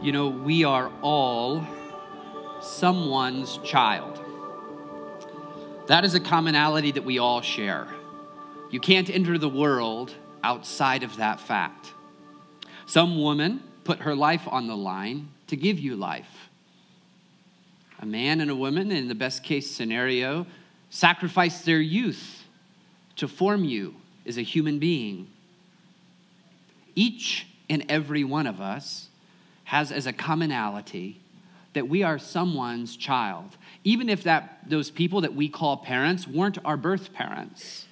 You know, we are all someone's child. That is a commonality that we all share. You can't enter the world outside of that fact. Some woman put her life on the line to give you life. A man and a woman, in the best case scenario, sacrificed their youth to form you as a human being. Each and every one of us has as a commonality that we are someone's child, even if that, those people that we call parents weren't our birth parents.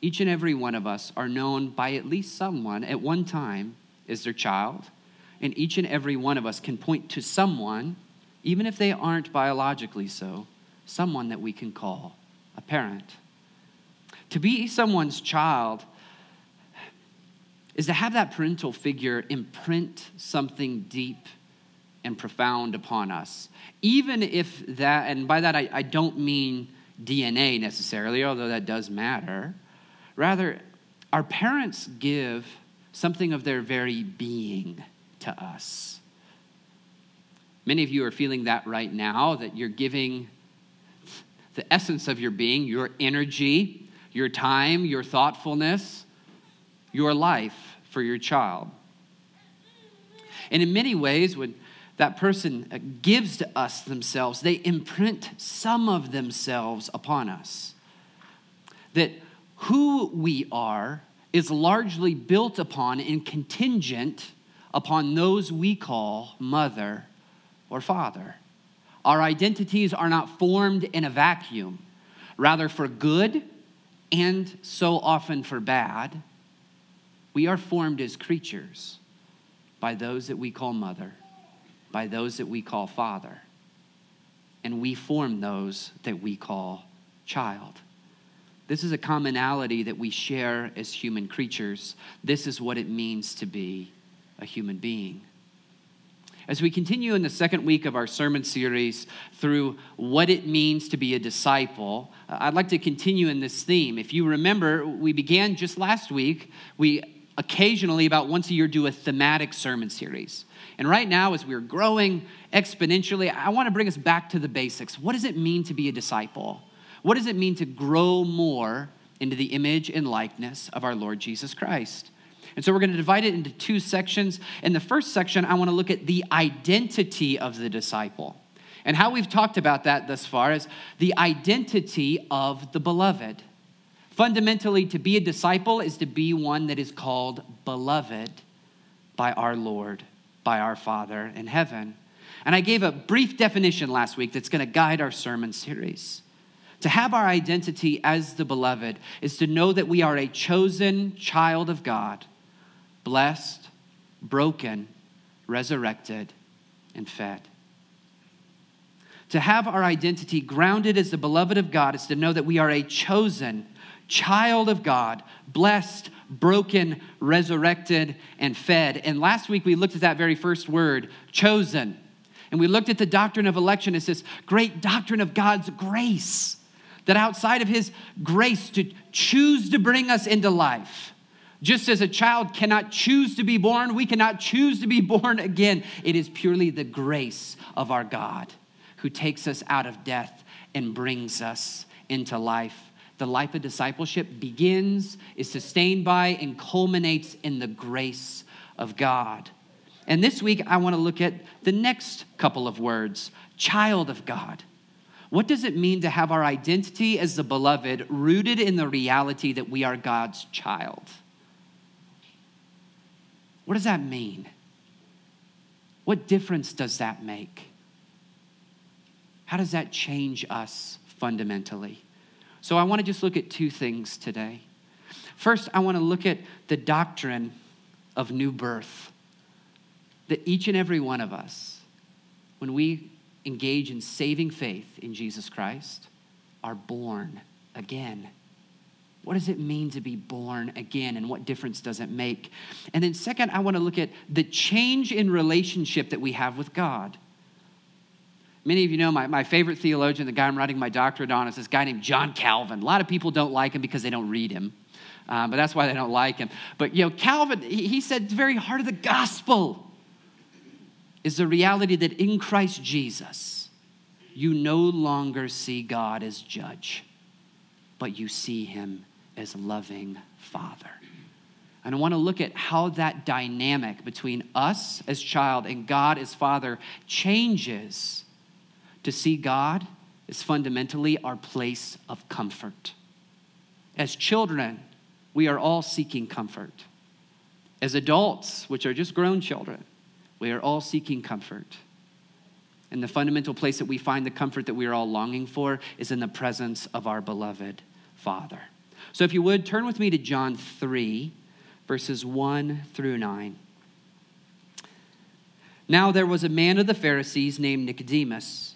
Each and every one of us are known by at least someone at one time as their child, and each and every one of us can point to someone, even if they aren't biologically so, someone that we can call a parent. To be someone's child is to have that parental figure imprint something deep and profound upon us. Even if that, and by that I, I don't mean DNA necessarily, although that does matter. Rather, our parents give something of their very being to us. Many of you are feeling that right now, that you're giving the essence of your being, your energy, your time, your thoughtfulness, your life for your child. And in many ways, when that person uh, gives to us themselves, they imprint some of themselves upon us. That who we are is largely built upon and contingent upon those we call mother or father. Our identities are not formed in a vacuum, rather, for good and so often for bad. We are formed as creatures by those that we call mother by those that we call father, and we form those that we call child. This is a commonality that we share as human creatures. This is what it means to be a human being. As we continue in the second week of our sermon series through what it means to be a disciple, uh, I'd like to continue in this theme. If you remember, we began just last week, we occasionally, about once a year, do a thematic sermon series. And right now, as we're growing exponentially, I want to bring us back to the basics. What does it mean to be a disciple? What does it mean to grow more into the image and likeness of our Lord Jesus Christ? And so we're going to divide it into two sections. In the first section, I want to look at the identity of the disciple. And how we've talked about that thus far is the identity of the beloved. Fundamentally, to be a disciple is to be one that is called beloved by our Lord by our Father in heaven. And I gave a brief definition last week that's going to guide our sermon series. To have our identity as the beloved is to know that we are a chosen child of God, blessed, broken, resurrected, and fed. To have our identity grounded as the beloved of God is to know that we are a chosen child of God, blessed, broken, resurrected, and fed. And last week we looked at that very first word, chosen. And we looked at the doctrine of election as this great doctrine of God's grace, that outside of His grace to choose to bring us into life, just as a child cannot choose to be born, we cannot choose to be born again. It is purely the grace of our God who takes us out of death and brings us into life the life of discipleship begins, is sustained by, and culminates in the grace of God. And this week, I want to look at the next couple of words child of God. What does it mean to have our identity as the beloved rooted in the reality that we are God's child? What does that mean? What difference does that make? How does that change us fundamentally? So I want to just look at two things today. First, I want to look at the doctrine of new birth. That each and every one of us, when we engage in saving faith in Jesus Christ, are born again. What does it mean to be born again and what difference does it make? And then, second, I want to look at the change in relationship that we have with God. Many of you know my, my favorite theologian, the guy I'm writing my doctorate on, is this guy named John Calvin. A lot of people don't like him because they don't read him, uh, but that's why they don't like him. But, you know, Calvin, he, he said, the very heart of the gospel is the reality that in Christ Jesus, you no longer see God as judge, but you see him as loving Father. And I want to look at how that dynamic between us as child and God as Father changes to see God is fundamentally our place of comfort. As children, we are all seeking comfort. As adults, which are just grown children, we are all seeking comfort. And the fundamental place that we find the comfort that we are all longing for is in the presence of our beloved Father. So if you would, turn with me to John 3 verses 1 through 9. Now there was a man of the Pharisees named Nicodemus,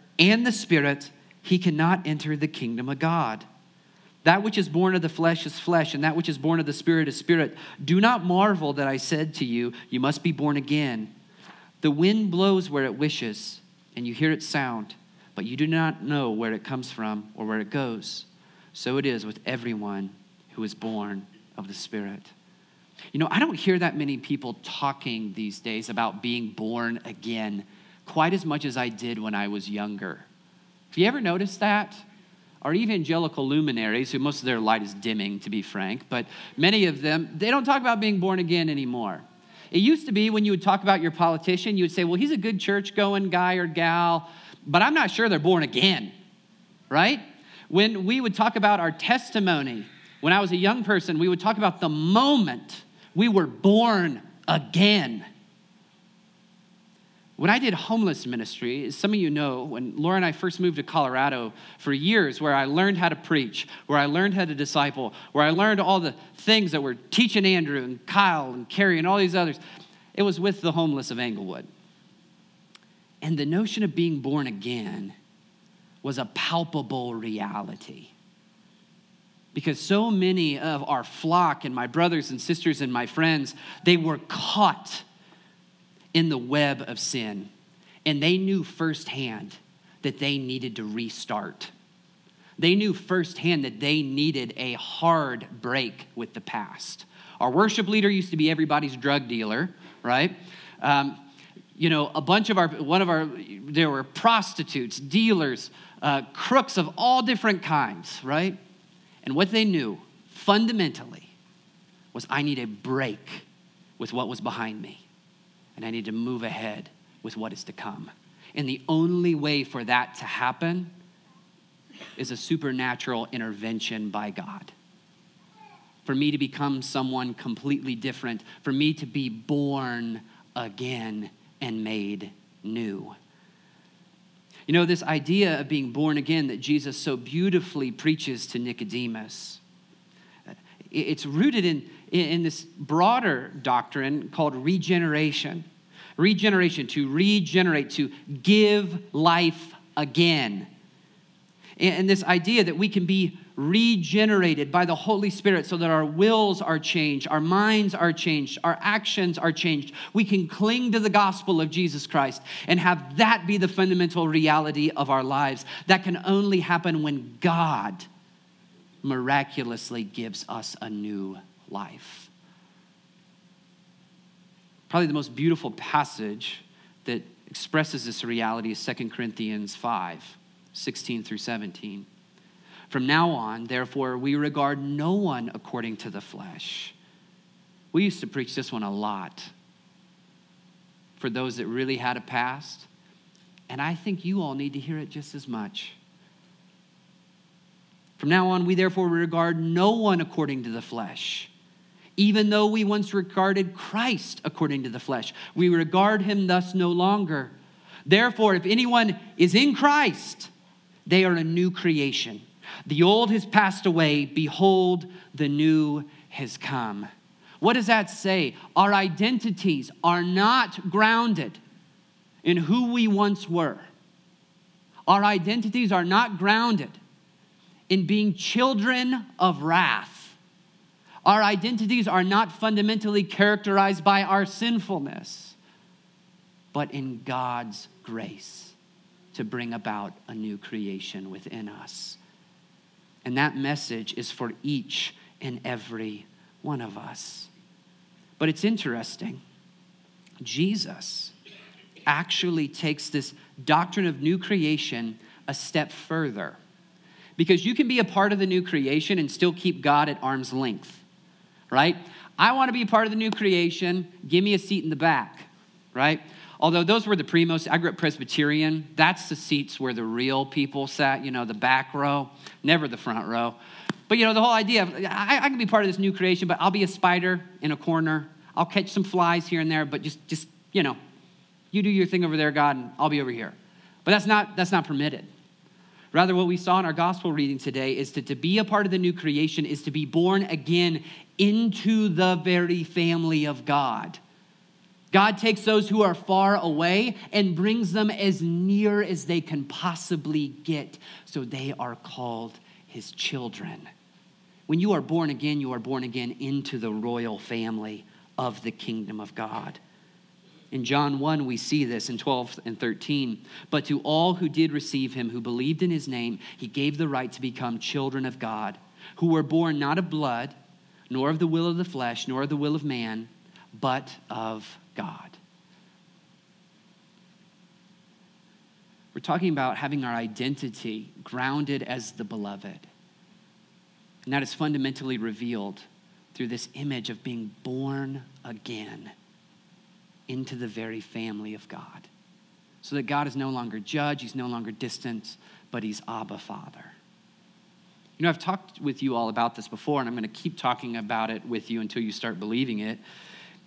and the Spirit, he cannot enter the kingdom of God. That which is born of the flesh is flesh, and that which is born of the Spirit is spirit. Do not marvel that I said to you, You must be born again. The wind blows where it wishes, and you hear its sound, but you do not know where it comes from or where it goes. So it is with everyone who is born of the Spirit. You know, I don't hear that many people talking these days about being born again quite as much as I did when I was younger. Have you ever noticed that? Our evangelical luminaries, who most of their light is dimming, to be frank, but many of them, they don't talk about being born again anymore. It used to be when you would talk about your politician, you would say, well, he's a good church going guy or gal, but I'm not sure they're born again, right? When we would talk about our testimony, when I was a young person, we would talk about the moment we were born again. When I did homeless ministry, as some of you know, when Laura and I first moved to Colorado for years, where I learned how to preach, where I learned how to disciple, where I learned all the things that were teaching Andrew and Kyle and Carrie and all these others, it was with the homeless of Englewood. And the notion of being born again was a palpable reality because so many of our flock and my brothers and sisters and my friends they were caught in the web of sin and they knew firsthand that they needed to restart. They knew firsthand that they needed a hard break with the past. Our worship leader used to be everybody's drug dealer right? Um, you know a bunch of our one of our there were prostitutes dealers uh, crooks of all different kinds right? And what they knew fundamentally was I need a break with what was behind me, and I need to move ahead with what is to come. And the only way for that to happen is a supernatural intervention by God. For me to become someone completely different, for me to be born again and made new. You know, this idea of being born again that Jesus so beautifully preaches to Nicodemus, it's rooted in, in this broader doctrine called regeneration. Regeneration, to regenerate, to give life again. And this idea that we can be regenerated by the Holy Spirit so that our wills are changed, our minds are changed, our actions are changed. We can cling to the gospel of Jesus Christ and have that be the fundamental reality of our lives. That can only happen when God miraculously gives us a new life. Probably the most beautiful passage that expresses this reality is 2 Corinthians 5 16 through 17. From now on, therefore, we regard no one according to the flesh. We used to preach this one a lot for those that really had a past, and I think you all need to hear it just as much. From now on, we therefore regard no one according to the flesh. Even though we once regarded Christ according to the flesh, we regard him thus no longer. Therefore, if anyone is in Christ, they are a new creation. The old has passed away. Behold, the new has come. What does that say? Our identities are not grounded in who we once were. Our identities are not grounded in being children of wrath. Our identities are not fundamentally characterized by our sinfulness, but in God's grace to bring about a new creation within us. And that message is for each and every one of us. But it's interesting. Jesus actually takes this doctrine of new creation a step further. Because you can be a part of the new creation and still keep God at arm's length, right? I want to be part of the new creation. Give me a seat in the back, right? Although those were the primos, I grew up Presbyterian. That's the seats where the real people sat, you know, the back row, never the front row. But, you know, the whole idea of I, I can be part of this new creation, but I'll be a spider in a corner. I'll catch some flies here and there, but just, just you know, you do your thing over there, God, and I'll be over here. But that's not, that's not permitted. Rather, what we saw in our gospel reading today is that to be a part of the new creation is to be born again into the very family of God. God takes those who are far away and brings them as near as they can possibly get, so they are called his children. When you are born again, you are born again into the royal family of the kingdom of God. In John 1, we see this in 12 and 13. But to all who did receive him, who believed in his name, he gave the right to become children of God, who were born not of blood, nor of the will of the flesh, nor of the will of man, but of God. We're talking about having our identity grounded as the beloved. And that is fundamentally revealed through this image of being born again into the very family of God. So that God is no longer judge, he's no longer distant, but he's Abba Father. You know, I've talked with you all about this before, and I'm going to keep talking about it with you until you start believing it.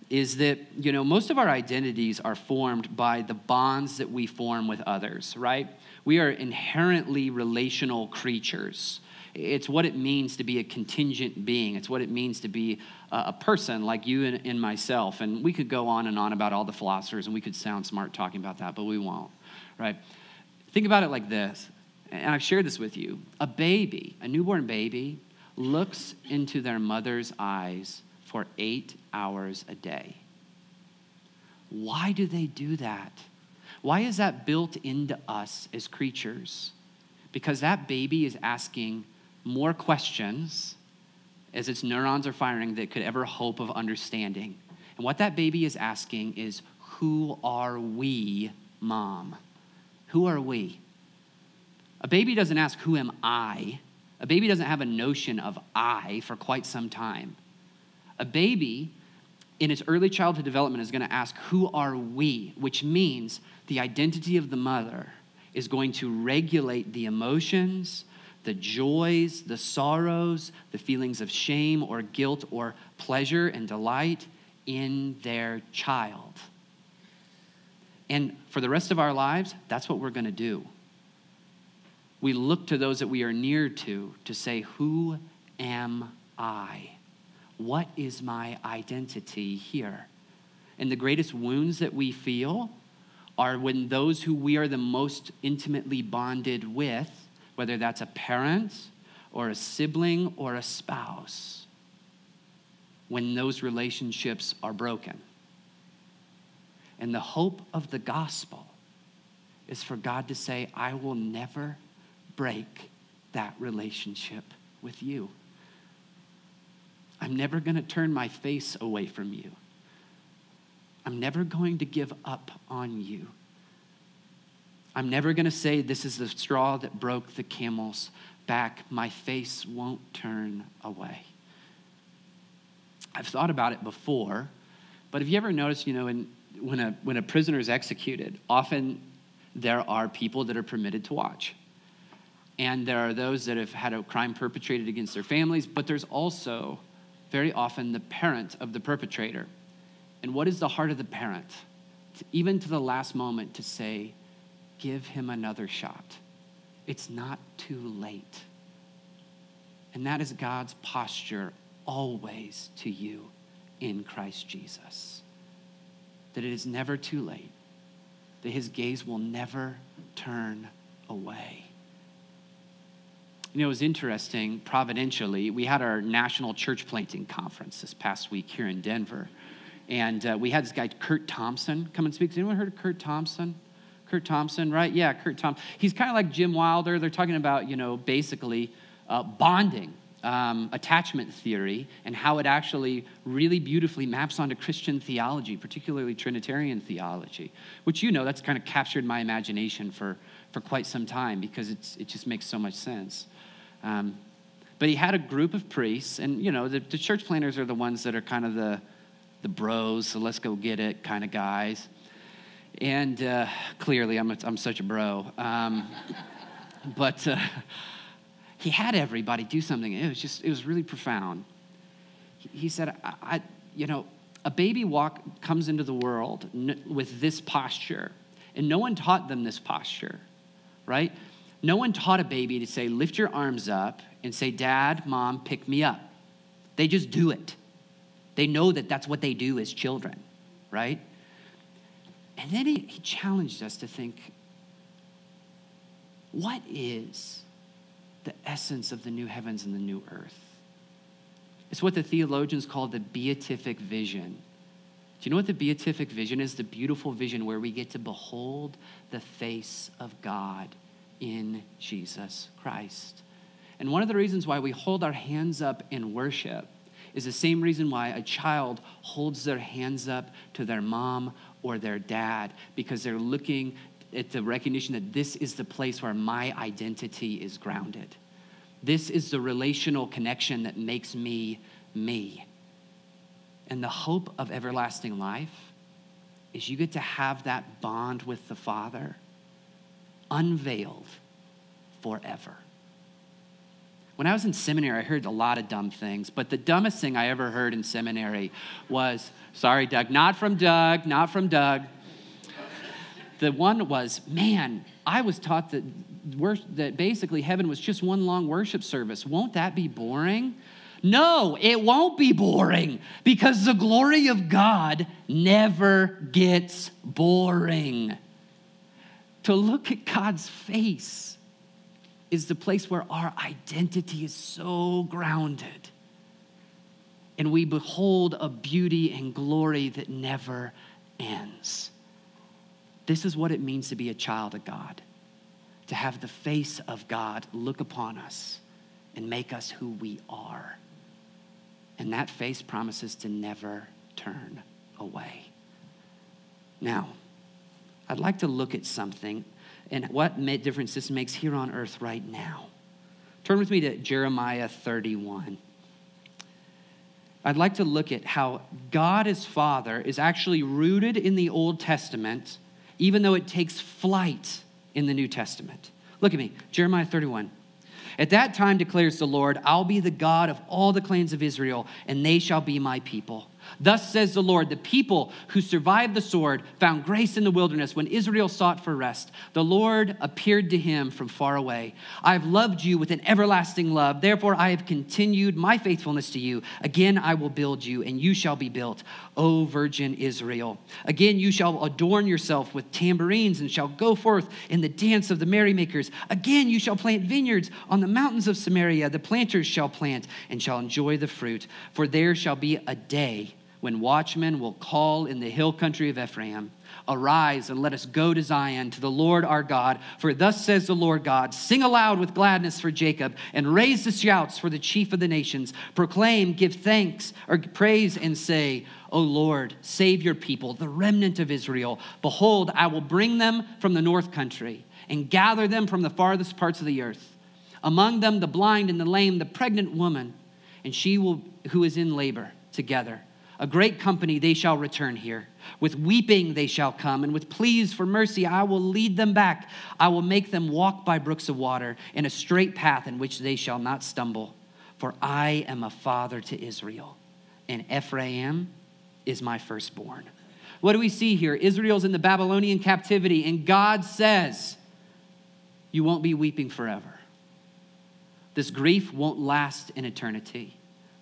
Is that, you know, most of our identities are formed by the bonds that we form with others, right? We are inherently relational creatures. It's what it means to be a contingent being. It's what it means to be a person like you and, and myself. And we could go on and on about all the philosophers, and we could sound smart talking about that, but we won't, right? Think about it like this, and I've shared this with you. A baby, a newborn baby, looks into their mother's eyes for eight hours a day. Why do they do that? Why is that built into us as creatures? Because that baby is asking more questions as its neurons are firing that could ever hope of understanding. And what that baby is asking is, Who are we, mom? Who are we? A baby doesn't ask, Who am I? A baby doesn't have a notion of I for quite some time. A baby in its early childhood development is going to ask, Who are we? Which means the identity of the mother is going to regulate the emotions, the joys, the sorrows, the feelings of shame or guilt or pleasure and delight in their child. And for the rest of our lives, that's what we're going to do. We look to those that we are near to to say, Who am I? What is my identity here? And the greatest wounds that we feel are when those who we are the most intimately bonded with whether that's a parent or a sibling or a spouse, when those relationships are broken. And the hope of the gospel is for God to say, I will never break that relationship with you. I'm never going to turn my face away from you. I'm never going to give up on you. I'm never going to say this is the straw that broke the camel's back. My face won't turn away. I've thought about it before, but have you ever noticed, you know, in, when, a, when a prisoner is executed, often there are people that are permitted to watch. And there are those that have had a crime perpetrated against their families, but there's also very often the parent of the perpetrator. And what is the heart of the parent? Even to the last moment to say, give him another shot. It's not too late. And that is God's posture always to you in Christ Jesus. That it is never too late, that his gaze will never turn away. You know, it was interesting, providentially, we had our national church planting conference this past week here in Denver. And uh, we had this guy, Kurt Thompson, come and speak. Has anyone heard of Kurt Thompson? Kurt Thompson, right? Yeah, Kurt Thompson. He's kind of like Jim Wilder. They're talking about, you know, basically uh, bonding, um, attachment theory, and how it actually really beautifully maps onto Christian theology, particularly Trinitarian theology, which you know, that's kind of captured my imagination for, for quite some time because it's, it just makes so much sense. Um, but he had a group of priests, and, you know, the, the church planters are the ones that are kind of the, the bros, so let's go get it kind of guys. And uh, clearly, I'm, a, I'm such a bro. Um, but uh, he had everybody do something. It was just, it was really profound. He, said, I, I, you know, a baby walk comes into the world n- with this posture, and no one taught them this posture, right? No one taught a baby to say, lift your arms up and say, Dad, Mom, pick me up. They just do it. They know that that's what they do as children, right? And then he, he challenged us to think what is the essence of the new heavens and the new earth? It's what the theologians call the beatific vision. Do you know what the beatific vision is? The beautiful vision where we get to behold the face of God in Jesus Christ. And one of the reasons why we hold our hands up in worship is the same reason why a child holds their hands up to their mom or their dad, because they're looking at the recognition that this is the place where my identity is grounded. This is the relational connection that makes me me. And the hope of everlasting life is you get to have that bond with the Father unveiled forever. When I was in seminary, I heard a lot of dumb things, but the dumbest thing I ever heard in seminary was sorry, Doug, not from Doug, not from Doug. The one was, man, I was taught that, that basically heaven was just one long worship service. Won't that be boring? No, it won't be boring because the glory of God never gets boring. To look at God's face is the place where our identity is so grounded. And we behold a beauty and glory that never ends. This is what it means to be a child of God, to have the face of God look upon us and make us who we are. And that face promises to never turn away. Now, I'd like to look at something and what difference this makes here on earth right now. Turn with me to Jeremiah 31. I'd like to look at how God as Father is actually rooted in the Old Testament, even though it takes flight in the New Testament. Look at me, Jeremiah 31. At that time, declares the Lord, I'll be the God of all the clans of Israel, and they shall be my people. Thus says the Lord the people who survived the sword found grace in the wilderness when Israel sought for rest. The Lord appeared to him from far away. I have loved you with an everlasting love. Therefore, I have continued my faithfulness to you. Again, I will build you, and you shall be built, O virgin Israel. Again, you shall adorn yourself with tambourines and shall go forth in the dance of the merrymakers. Again, you shall plant vineyards on the mountains of Samaria. The planters shall plant and shall enjoy the fruit, for there shall be a day when watchmen will call in the hill country of Ephraim, Arise and let us go to Zion, to the Lord our God. For thus says the Lord God Sing aloud with gladness for Jacob, and raise the shouts for the chief of the nations. Proclaim, give thanks, or praise, and say, O Lord, save your people, the remnant of Israel. Behold, I will bring them from the north country and gather them from the farthest parts of the earth. Among them, the blind and the lame, the pregnant woman, and she will, who is in labor together a great company they shall return here. With weeping they shall come, and with pleas for mercy I will lead them back. I will make them walk by brooks of water in a straight path in which they shall not stumble. For I am a father to Israel, and Ephraim is my firstborn. What do we see here? Israel's in the Babylonian captivity, and God says, You won't be weeping forever. This grief won't last in eternity.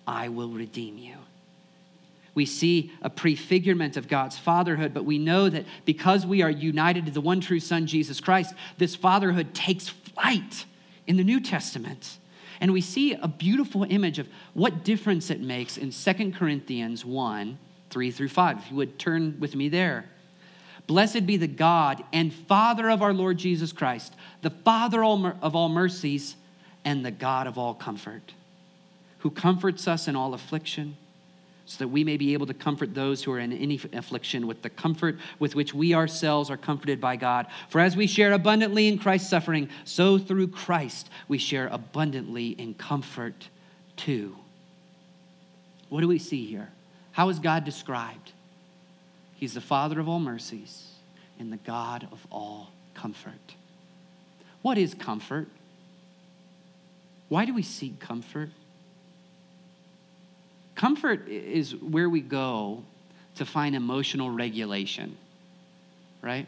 I will redeem you. We see a prefigurement of God's fatherhood, but we know that because we are united to the one true Son, Jesus Christ, this fatherhood takes flight in the New Testament. And we see a beautiful image of what difference it makes in 2 Corinthians 1 3 through 5. If you would turn with me there. Blessed be the God and Father of our Lord Jesus Christ, the Father of all mercies and the God of all comfort, who comforts us in all affliction so that we may be able to comfort those who are in any affliction with the comfort with which we ourselves are comforted by God. For as we share abundantly in Christ's suffering, so through Christ we share abundantly in comfort too. What do we see here? How is God described? He's the Father of all mercies and the God of all comfort. What is comfort? Why do we seek comfort? Comfort is where we go to find emotional regulation, right?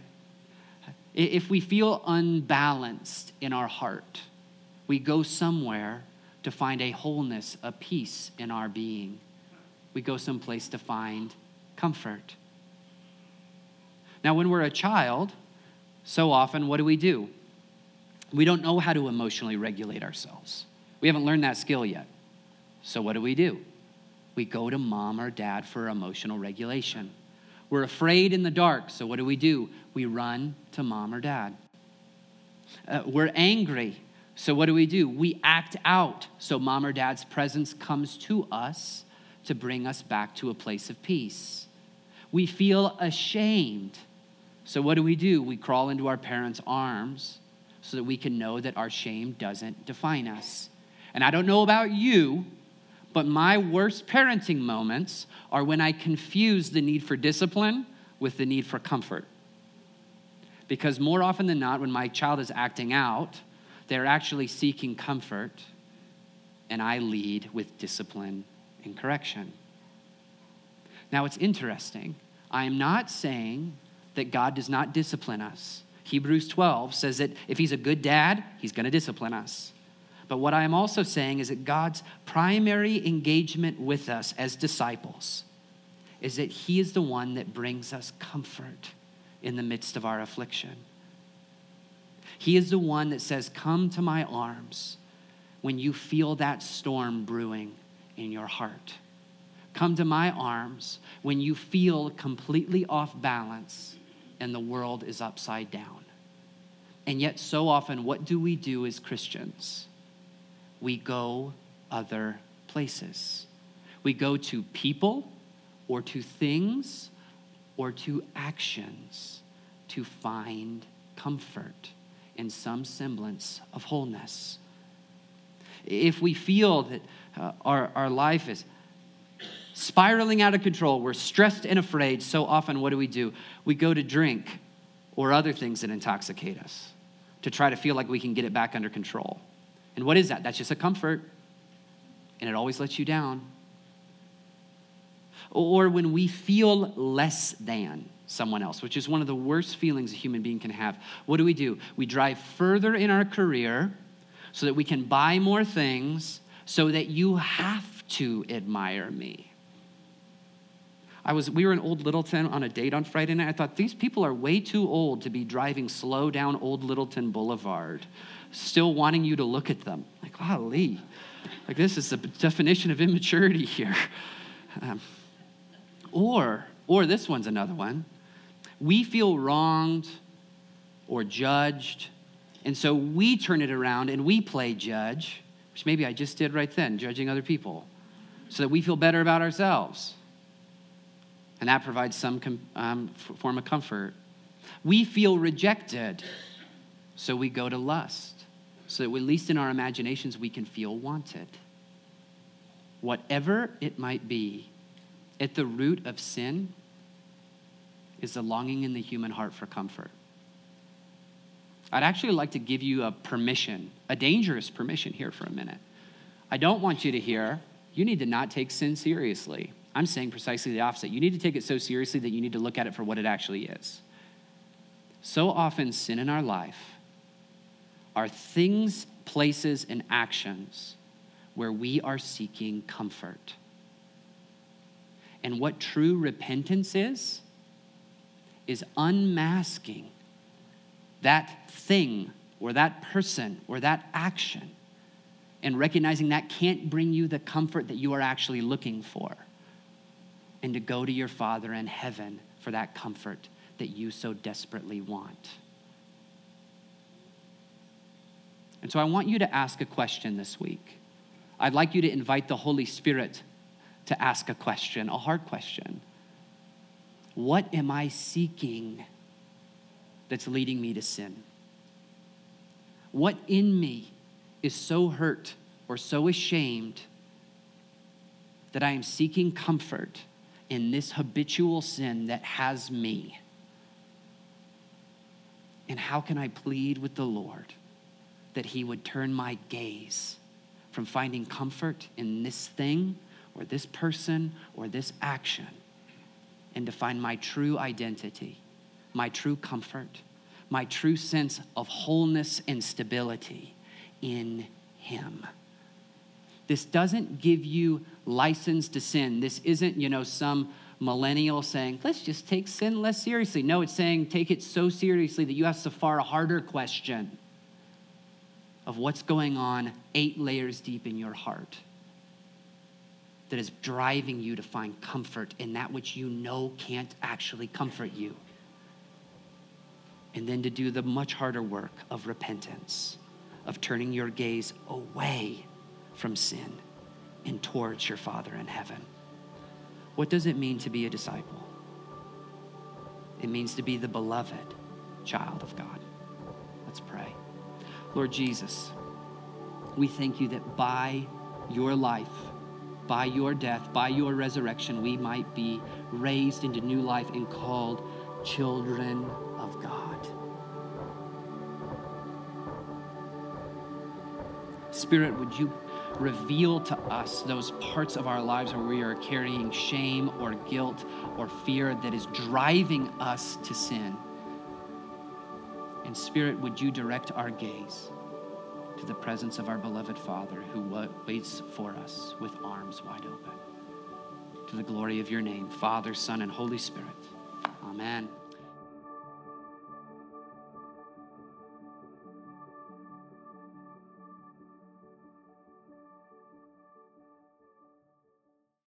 If we feel unbalanced in our heart, we go somewhere to find a wholeness, a peace in our being. We go someplace to find comfort. Now, when we're a child, so often what do we do? We don't know how to emotionally regulate ourselves. We haven't learned that skill yet. So, what do we do? We go to mom or dad for emotional regulation. We're afraid in the dark, so what do we do? We run to mom or dad. Uh, we're angry, so what do we do? We act out, so mom or dad's presence comes to us to bring us back to a place of peace. We feel ashamed, so what do we do? We crawl into our parents' arms so that we can know that our shame doesn't define us. And I don't know about you, but my worst parenting moments are when I confuse the need for discipline with the need for comfort. Because more often than not, when my child is acting out, they're actually seeking comfort, and I lead with discipline and correction. Now, it's interesting. I am not saying that God does not discipline us. Hebrews 12 says that if He's a good dad, He's going to discipline us. But what I am also saying is that God's primary engagement with us as disciples is that He is the one that brings us comfort in the midst of our affliction. He is the one that says, Come to my arms when you feel that storm brewing in your heart. Come to my arms when you feel completely off balance and the world is upside down. And yet, so often, what do we do as Christians? We go other places. We go to people or to things or to actions to find comfort in some semblance of wholeness. If we feel that uh, our, our life is spiraling out of control, we're stressed and afraid, so often what do we do? We go to drink or other things that intoxicate us to try to feel like we can get it back under control. And what is that? That's just a comfort, and it always lets you down. Or when we feel less than someone else, which is one of the worst feelings a human being can have, what do we do? We drive further in our career so that we can buy more things so that you have to admire me. I was, we were in Old Littleton on a date on Friday night. I thought, these people are way too old to be driving slow down Old Littleton Boulevard still wanting you to look at them. Like, golly, like this is the definition of immaturity here. Um, or, or this one's another one. We feel wronged or judged, and so we turn it around and we play judge, which maybe I just did right then, judging other people, so that we feel better about ourselves. And that provides some um, form of comfort. We feel rejected, so we go to lust so that at least in our imaginations we can feel wanted. Whatever it might be, at the root of sin is the longing in the human heart for comfort. I'd actually like to give you a permission, a dangerous permission here for a minute. I don't want you to hear, you need to not take sin seriously. I'm saying precisely the opposite. You need to take it so seriously that you need to look at it for what it actually is. So often, sin in our life are things, places, and actions where we are seeking comfort. And what true repentance is, is unmasking that thing or that person or that action and recognizing that can't bring you the comfort that you are actually looking for. And to go to your Father in heaven for that comfort that you so desperately want. And so I want you to ask a question this week. I'd like you to invite the Holy Spirit to ask a question, a hard question. What am I seeking that's leading me to sin? What in me is so hurt or so ashamed that I am seeking comfort in this habitual sin that has me? And how can I plead with the Lord that He would turn my gaze from finding comfort in this thing or this person or this action and to find my true identity, my true comfort, my true sense of wholeness and stability in Him. This doesn't give you license to sin. This isn't, you know, some millennial saying, let's just take sin less seriously. No, it's saying take it so seriously that you ask the far harder question of what's going on eight layers deep in your heart that is driving you to find comfort in that which you know can't actually comfort you. And then to do the much harder work of repentance, of turning your gaze away from sin and towards your Father in heaven. What does it mean to be a disciple? It means to be the beloved child of God. Let's pray. Lord Jesus, we thank you that by your life, by your death, by your resurrection, we might be raised into new life and called children of God. Spirit, would you reveal to us those parts of our lives where we are carrying shame or guilt or fear that is driving us to sin? And Spirit, would you direct our gaze to the presence of our beloved Father who waits for us with arms wide open? To the glory of your name, Father, Son, and Holy Spirit. Amen.